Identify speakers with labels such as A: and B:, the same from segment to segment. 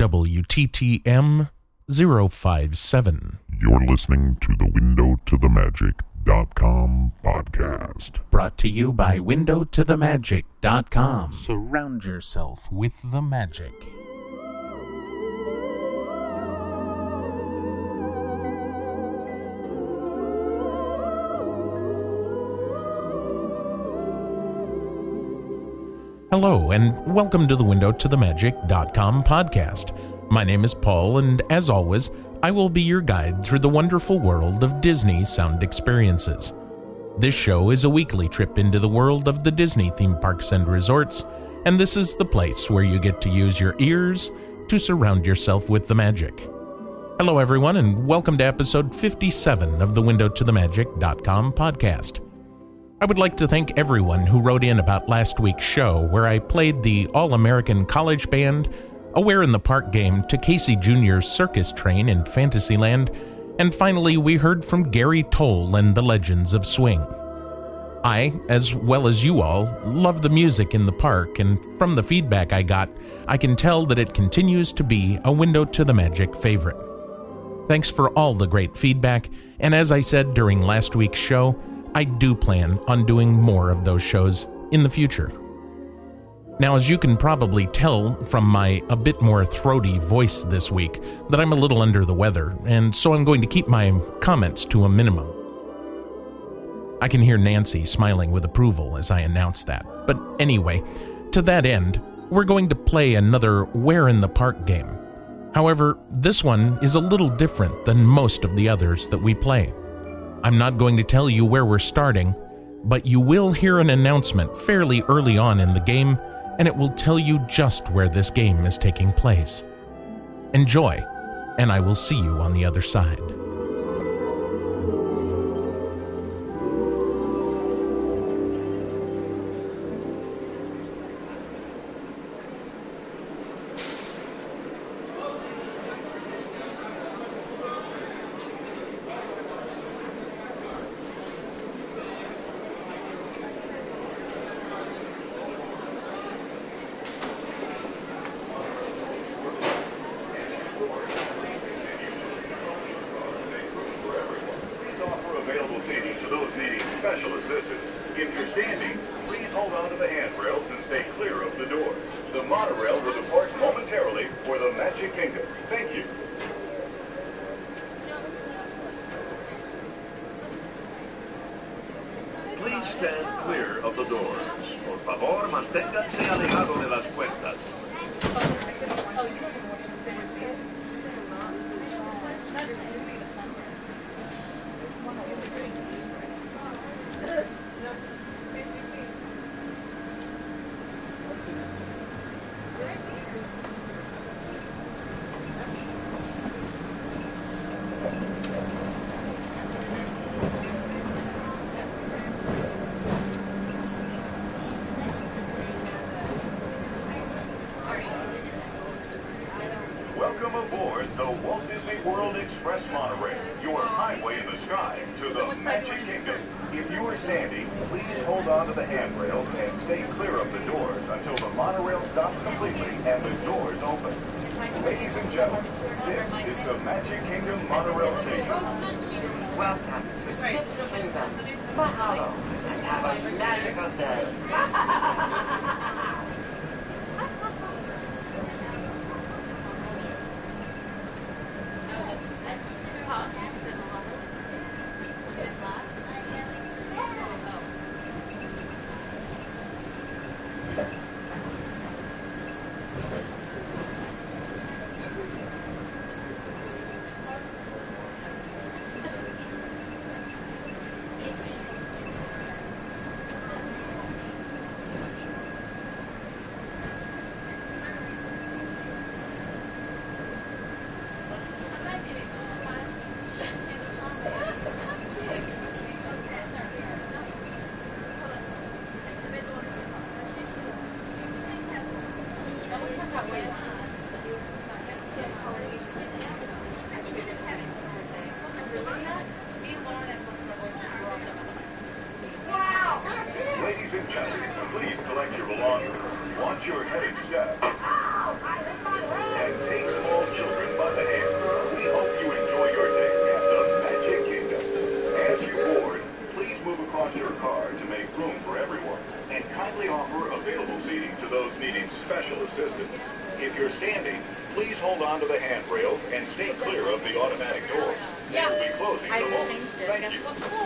A: WTTM 057.
B: You're listening to the Window to the Magic.com podcast.
A: Brought to you by WindowToTheMagic.com. Surround yourself with the magic. Hello, and welcome to the Window to the Magic.com podcast. My name is Paul, and as always, I will be your guide through the wonderful world of Disney sound experiences. This show is a weekly trip into the world of the Disney theme parks and resorts, and this is the place where you get to use your ears to surround yourself with the magic. Hello, everyone, and welcome to episode 57 of the Window to the Magic.com podcast. I would like to thank everyone who wrote in about last week's show, where I played the All American College Band, a Where in the Park game to Casey Jr.'s Circus Train in Fantasyland, and finally we heard from Gary Toll and the Legends of Swing. I, as well as you all, love the music in the park, and from the feedback I got, I can tell that it continues to be a Window to the Magic favorite. Thanks for all the great feedback, and as I said during last week's show, I do plan on doing more of those shows in the future. Now, as you can probably tell from my a bit more throaty voice this week, that I'm a little under the weather, and so I'm going to keep my comments to a minimum. I can hear Nancy smiling with approval as I announce that. But anyway, to that end, we're going to play another Where in the Park game. However, this one is a little different than most of the others that we play. I'm not going to tell you where we're starting, but you will hear an announcement fairly early on in the game, and it will tell you just where this game is taking place. Enjoy, and I will see you on the other side.
C: Please offer available seating to those needing special assistance. If you're standing, please hold on to the handrails and stay clear of the doors. The monorail will depart momentarily for the Magic Kingdom. Thank you. Please stand clear of the doors. Por favor, manténganse alejado de las puertas. Welcome aboard the Walt Disney World Express monorail, your highway in the sky to the Magic Kingdom. If you are standing, please hold on to the handrails and stay clear of the doors until the monorail stops completely and the doors open. Ladies and gentlemen, this is the Magic Kingdom
D: and
C: stay clear of the automatic doors.
E: Yeah.
C: We'll be closing
E: I
C: the
E: just changed it.
C: Thank you.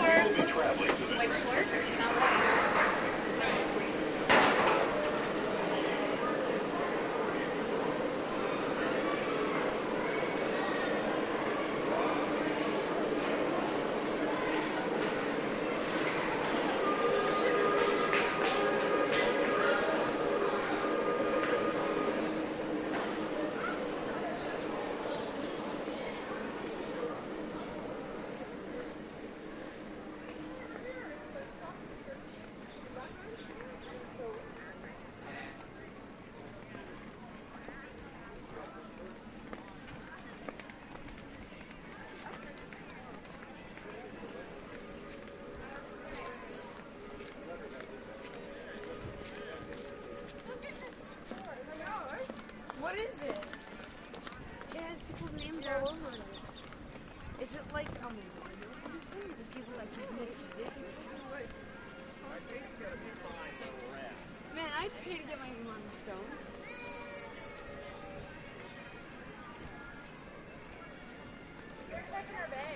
F: Man, I'd pay to get my mom stone. They're checking our
G: bag.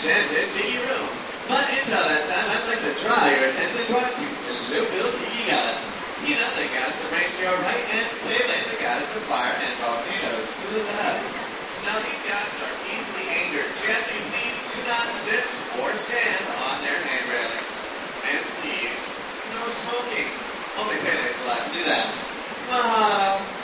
G: Enchanted Tiki Room. But until that time, I'd like to draw your attention to our two local tiki gods. Hina, the goddess of rain to your right, and Pele, the goddess of fire and volcanoes to the left. Now, these gods are easily angered, so you please do not sit or stand on their hand railings. And please, no smoking. Only Pele's allowed to do that. Wow.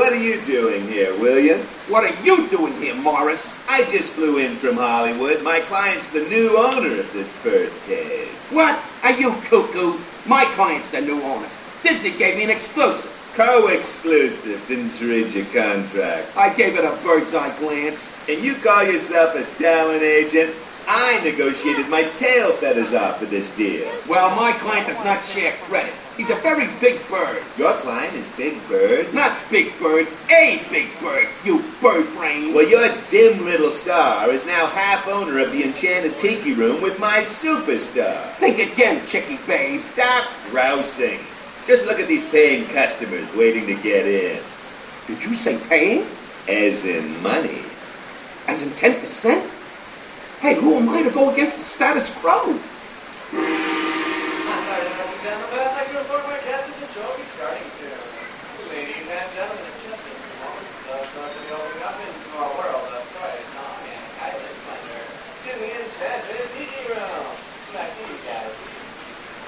H: What are you doing here, William?
I: What are you doing here, Morris?
H: I just flew in from Hollywood. My client's the new owner of this birdcage.
I: What? Are you cuckoo? My client's the new owner. Disney gave me an exclusive.
H: Co-exclusive. Didn't you read your contract?
I: I gave it a bird's eye glance.
H: And you call yourself a talent agent? I negotiated my tail feathers off for this deal.
I: Well, my client does not share credit. He's a very big bird.
H: Your client is Big Bird?
I: Not Big Bird, a big bird, you bird brain.
H: Well, your dim little star is now half owner of the Enchanted Tiki Room with my superstar.
I: Think again, Chicky Bays.
H: Stop grousing. Just look at these paying customers waiting to get in.
I: Did you say paying?
H: As in money.
I: As in 10%? Hey, who am I to go against the status quo?
G: Ladies and gentlemen, just a moment, the start of the opening up into our world of toys, song, and island splendor. Disney Enchanted Tiki Room. Back to you guys.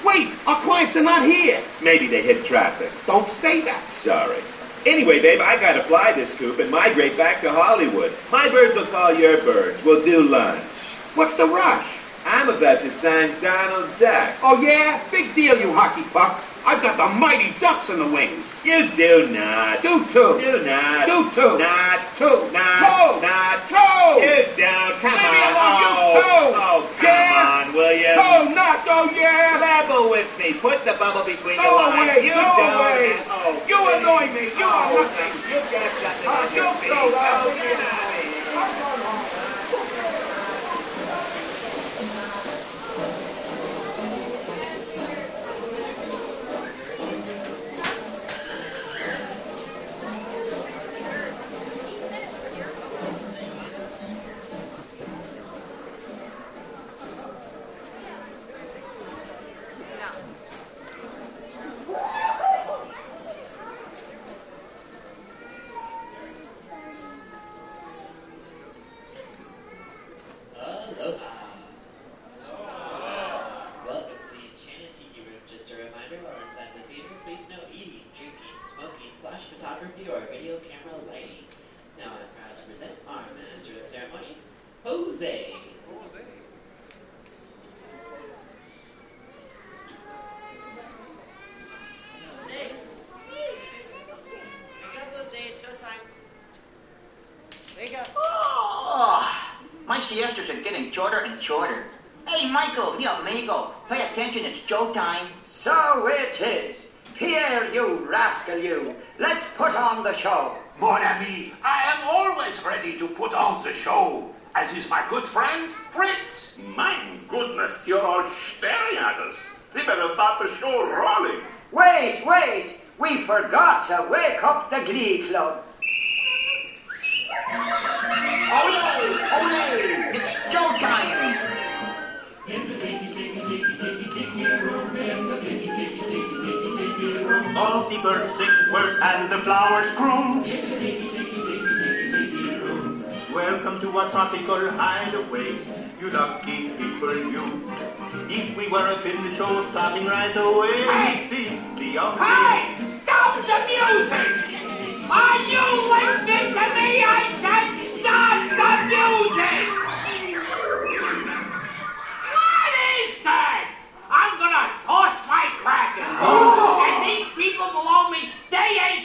I: Wait, our clients are not here.
H: Maybe they hit traffic.
I: Don't say that.
H: Sorry. Anyway, babe, I gotta fly this coop and migrate back to Hollywood. My birds will call your birds. We'll do lunch.
I: What's the rush?
H: I'm about to sign Donald Duck.
I: Oh, yeah? Big deal, you hockey puck. I've got the mighty ducks in the wings.
H: You do not.
I: Do two.
H: Do not.
I: Do two.
H: Not.
I: Two.
H: Not.
I: Two.
H: Not.
I: Two.
H: You don't. Come
I: me
H: on.
I: alone, you
H: oh. Oh, come
I: Yeah.
H: on, William.
I: Two, not, oh, yeah.
H: Level with me. Put the bubble between
I: Go
H: the lines.
I: away,
H: You
I: go
H: don't.
I: away.
H: Oh,
I: You annoy me. You are
H: oh,
I: nothing.
H: You got something
I: Uh, you
H: your
I: go,
H: Oh,
I: yeah.
H: get out of here.
J: Aloha. Welcome to the Enchanted Tiki Room. Just a reminder, while inside the theater, please no eating, drinking, smoking, flash photography, or video camera lighting. Now I'm proud to present our master of ceremony, Jose.
K: Oh, my siestas are getting shorter and shorter. Hey, Michael, mi amigo, pay attention, it's Joe time.
L: So it is. Pierre, you rascal, you. Let's put on the show.
M: Mon ami, I am always ready to put on the show, as is my good friend Fritz.
B: My goodness, you're all staring at us. We better start the show rolling.
L: Wait, wait. We forgot to wake up the Glee Club.
N: Birds sing word and the flowers groom. Welcome to our tropical hideaway, you lucky people, you. If we weren't in the show starting right away,
L: Hey!
N: we'd be on
L: Hey, stop the music! Are you listening to me? I said stop the music!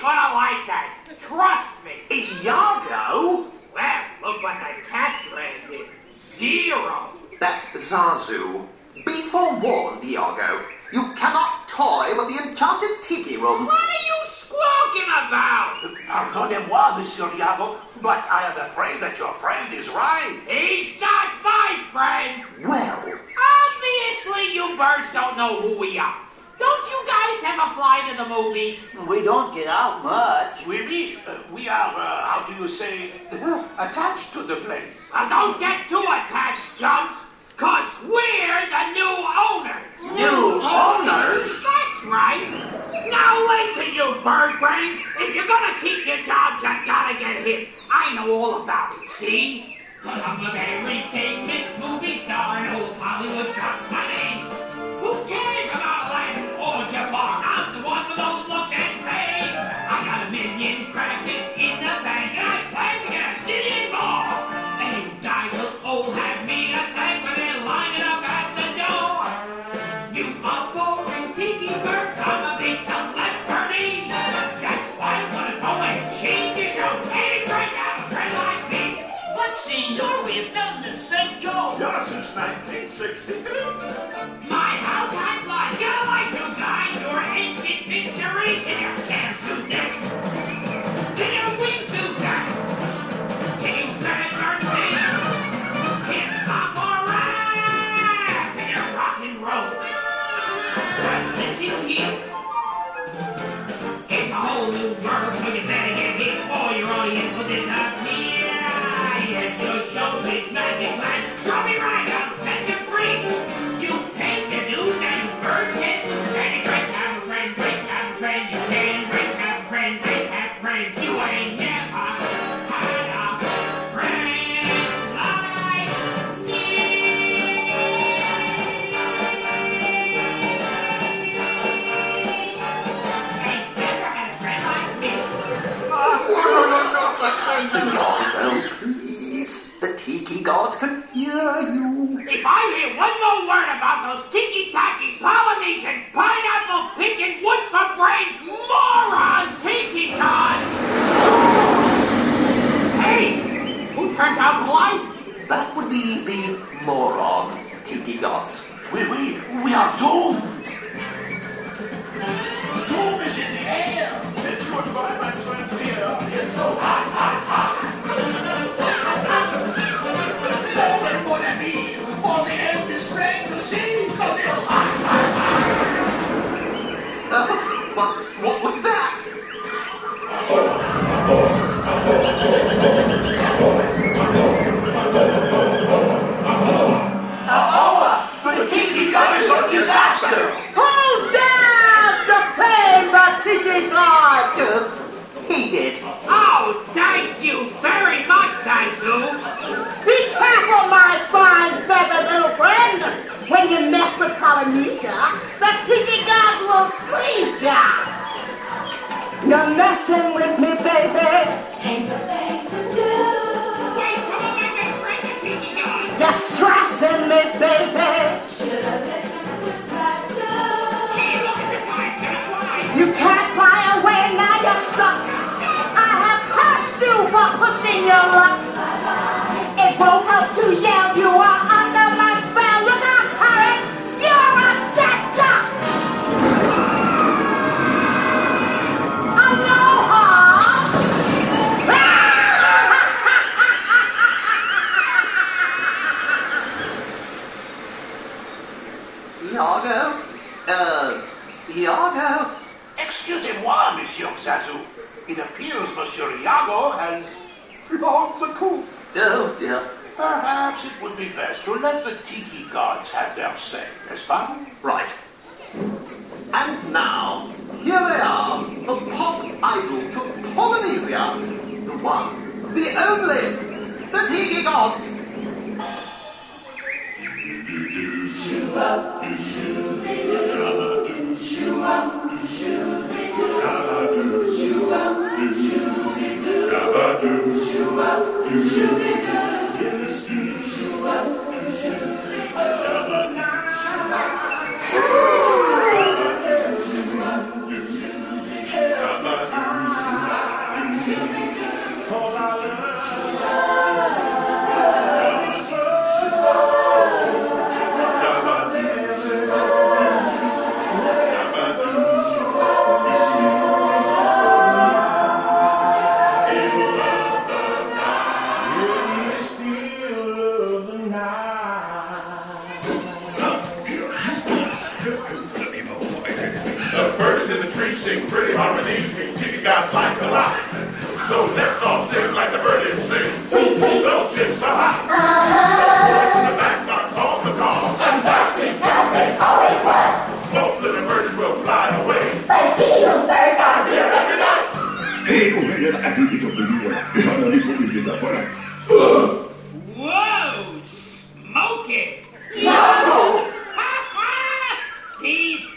L: Gonna like that. Trust me.
M: Iago?
L: Well, look what the cat dragged in. Zero.
O: That's Zazu. Be forewarned, Iago. You cannot toy with the enchanted tiki room.
L: What are you squawking about?
M: Pardonnez-moi, Monsieur Iago, but I am afraid that your friend is right.
L: He's not my friend.
O: Well,
L: Obviously, you birds don't know who we are. Don't you guys ever fly to the movies?
I: We don't get out much.
M: We mean, uh, we are, uh, how do you say, attached to the place.
L: Now, don't get too attached, Jumps, because we're the new owners.
M: New owners?
L: That's right. Now listen, you bird brains. If you're gonna keep your jobs, you gotta get hit. I know all about it, see? Cause I'm a very famous movie star and old Hollywood comes my name. Senor, we have done the same job.
M: Yeah, since 1963.
L: My, how time's flies. Get away, you guys. You're inconvenient to read one more word about those tiki-taki Polynesian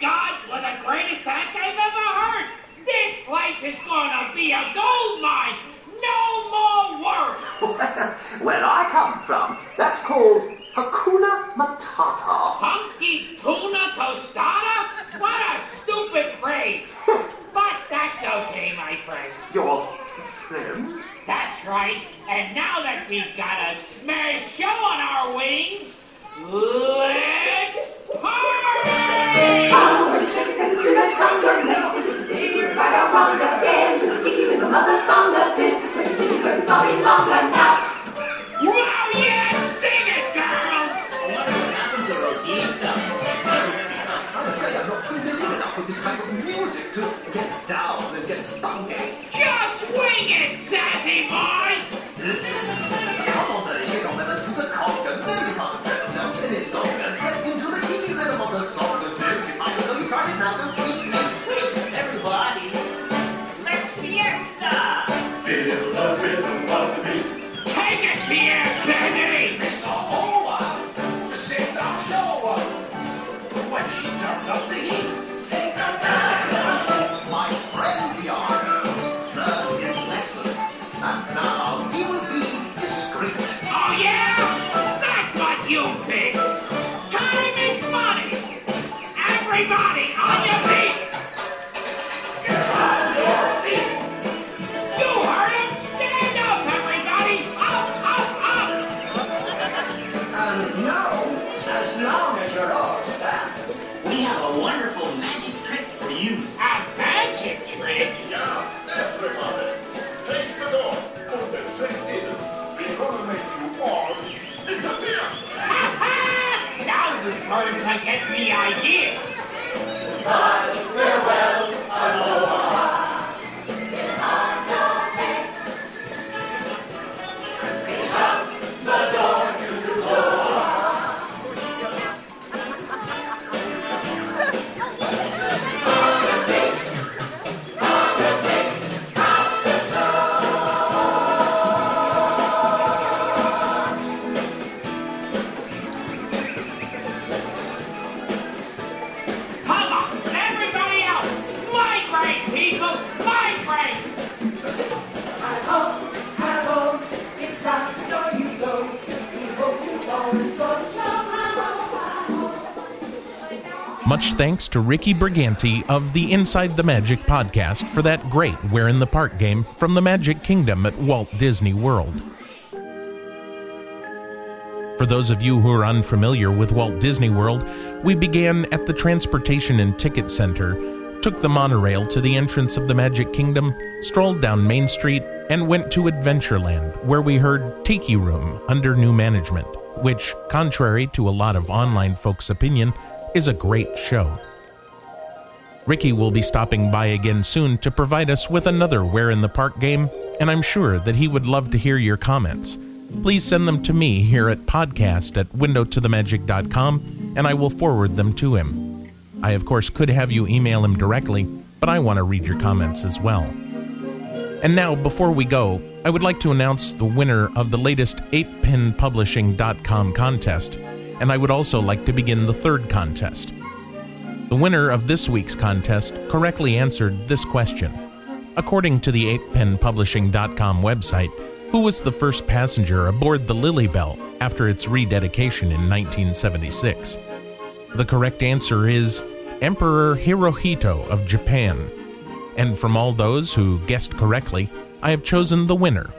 L: gods were the greatest act I've ever heard. This place is gonna be a gold mine. No more work.
O: Where I come from, that's called Hakuna Matata.
L: Hunky tuna tostada? What a stupid phrase. but that's okay, my friend.
O: Your friend?
L: That's right. And now that we've got a smash show on our wings, let's party! Wow,
A: Much thanks to Ricky Brigante of the Inside the Magic podcast for that great Where in the Park game from the Magic Kingdom at Walt Disney World. For those of you who are unfamiliar with Walt Disney World, we began at the Transportation and Ticket Center, took the monorail to the entrance of the Magic Kingdom, strolled down Main Street, and went to Adventureland, where we heard Tiki Room under new management, which, contrary to a lot of online folks' opinion, is a great show. Ricky will be stopping by again soon to provide us with another Where in the Park game, and I'm sure that he would love to hear your comments. Please send them to me here at podcast at windowtothemagic.com, and I will forward them to him. I, of course, could have you email him directly, but I want to read your comments as well. And now, before we go, I would like to announce the winner of the latest ApePenPublishing.com contest, and I would also like to begin the third contest. The winner of this week's contest correctly answered this question. According to the ApePenPublishing.com website, who was the first passenger aboard the Lilly Belle after its rededication in 1976? The correct answer is Emperor Hirohito of Japan. And from all those who guessed correctly, I have chosen the winner.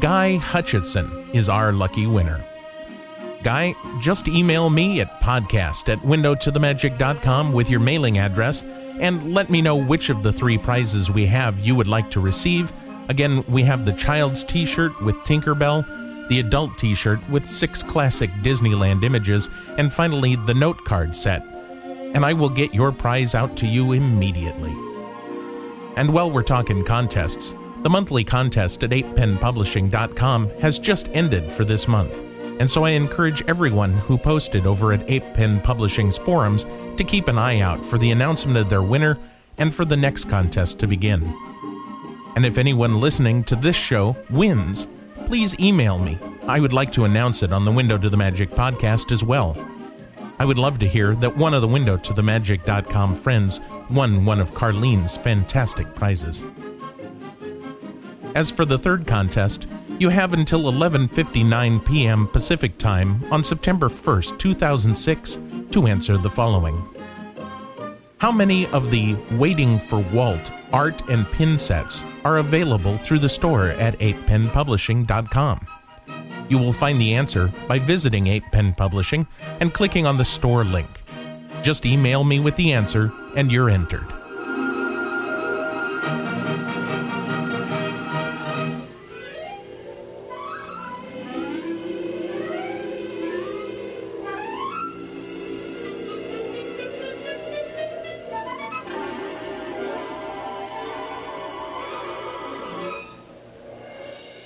A: Guy Hutchinson is our lucky winner. Guy, just email me at podcast at windowtothemagic.com with your mailing address and let me know which of the three prizes we have you would like to receive. Again, we have the child's t shirt with Tinkerbell, the adult t shirt with six classic Disneyland images, and finally the note card set. And I will get your prize out to you immediately. And while we're talking contests, the monthly contest at ApePenPublishing.com has just ended for this month. And so I encourage everyone who posted over at Ape Pen Publishing's forums to keep an eye out for the announcement of their winner and for the next contest to begin. And if anyone listening to this show wins, please email me. I would like to announce it on the Window to the Magic podcast as well. I would love to hear that one of the Window to the Magic.com friends won one of Carlene's fantastic prizes. As for the third contest, you have until 11:59 p.m. Pacific Time on September 1st, 2006 to answer the following. how many of the Waiting for Walt art and pin sets are available through the store at ApePenPublishing.com. You will find the answer by visiting ApePen Publishing and clicking on the store link. Just email me with the answer and you're entered.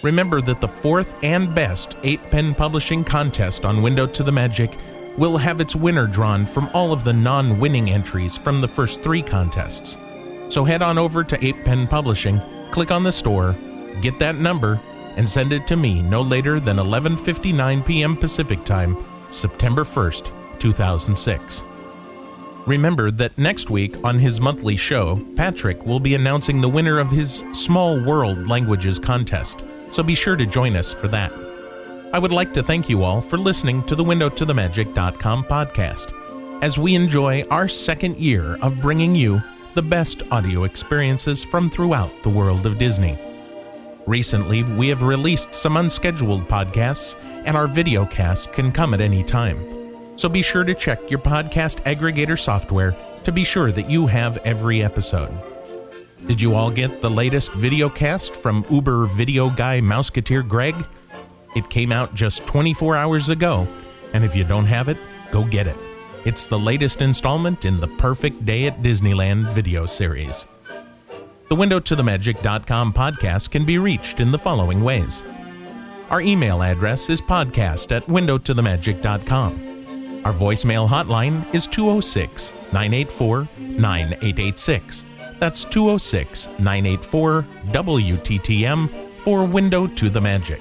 A: Remember that the fourth and best ApePen publishing contest on Window to the Magic will have its winner drawn from all of the non winning entries from the first three contests. So head on over to ApePen Publishing, click on the store, get that number, and send it to me no later than 11:59 p.m. Pacific Time, September 1st, 2006. Remember that next week on his monthly show, Patrick will be announcing the winner of his Small World Languages contest, so be sure to join us for that. I would like to thank you all for listening to the Window to the Magic.com podcast as we enjoy our second year of bringing you the best audio experiences from throughout the world of Disney. Recently, we have released some unscheduled podcasts, and our video cast can come at any time. So be sure to check your podcast aggregator software to be sure that you have every episode. Did you all get the latest video cast from Uber video guy Mouseketeer Greg? It came out just 24 hours ago, and if you don't have it, go get it. It's the latest installment in the Perfect Day at Disneyland video series. The Window to the Magic.com podcast can be reached in the following ways. Our email address is podcast at window to the windowtothemagic.com. Our voicemail hotline is 206 984 9886. That's 206 984 WTTM for Window to the Magic.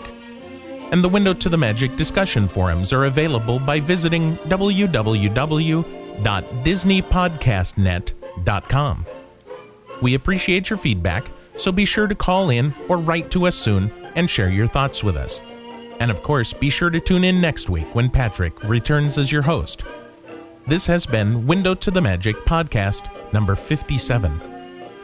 A: And the Window to the Magic discussion forums are available by visiting www.disneypodcastnet.com. We appreciate your feedback, so be sure to call in or write to us soon and share your thoughts with us. And of course, be sure to tune in next week when Patrick returns as your host. This has been Window to the Magic podcast number 57,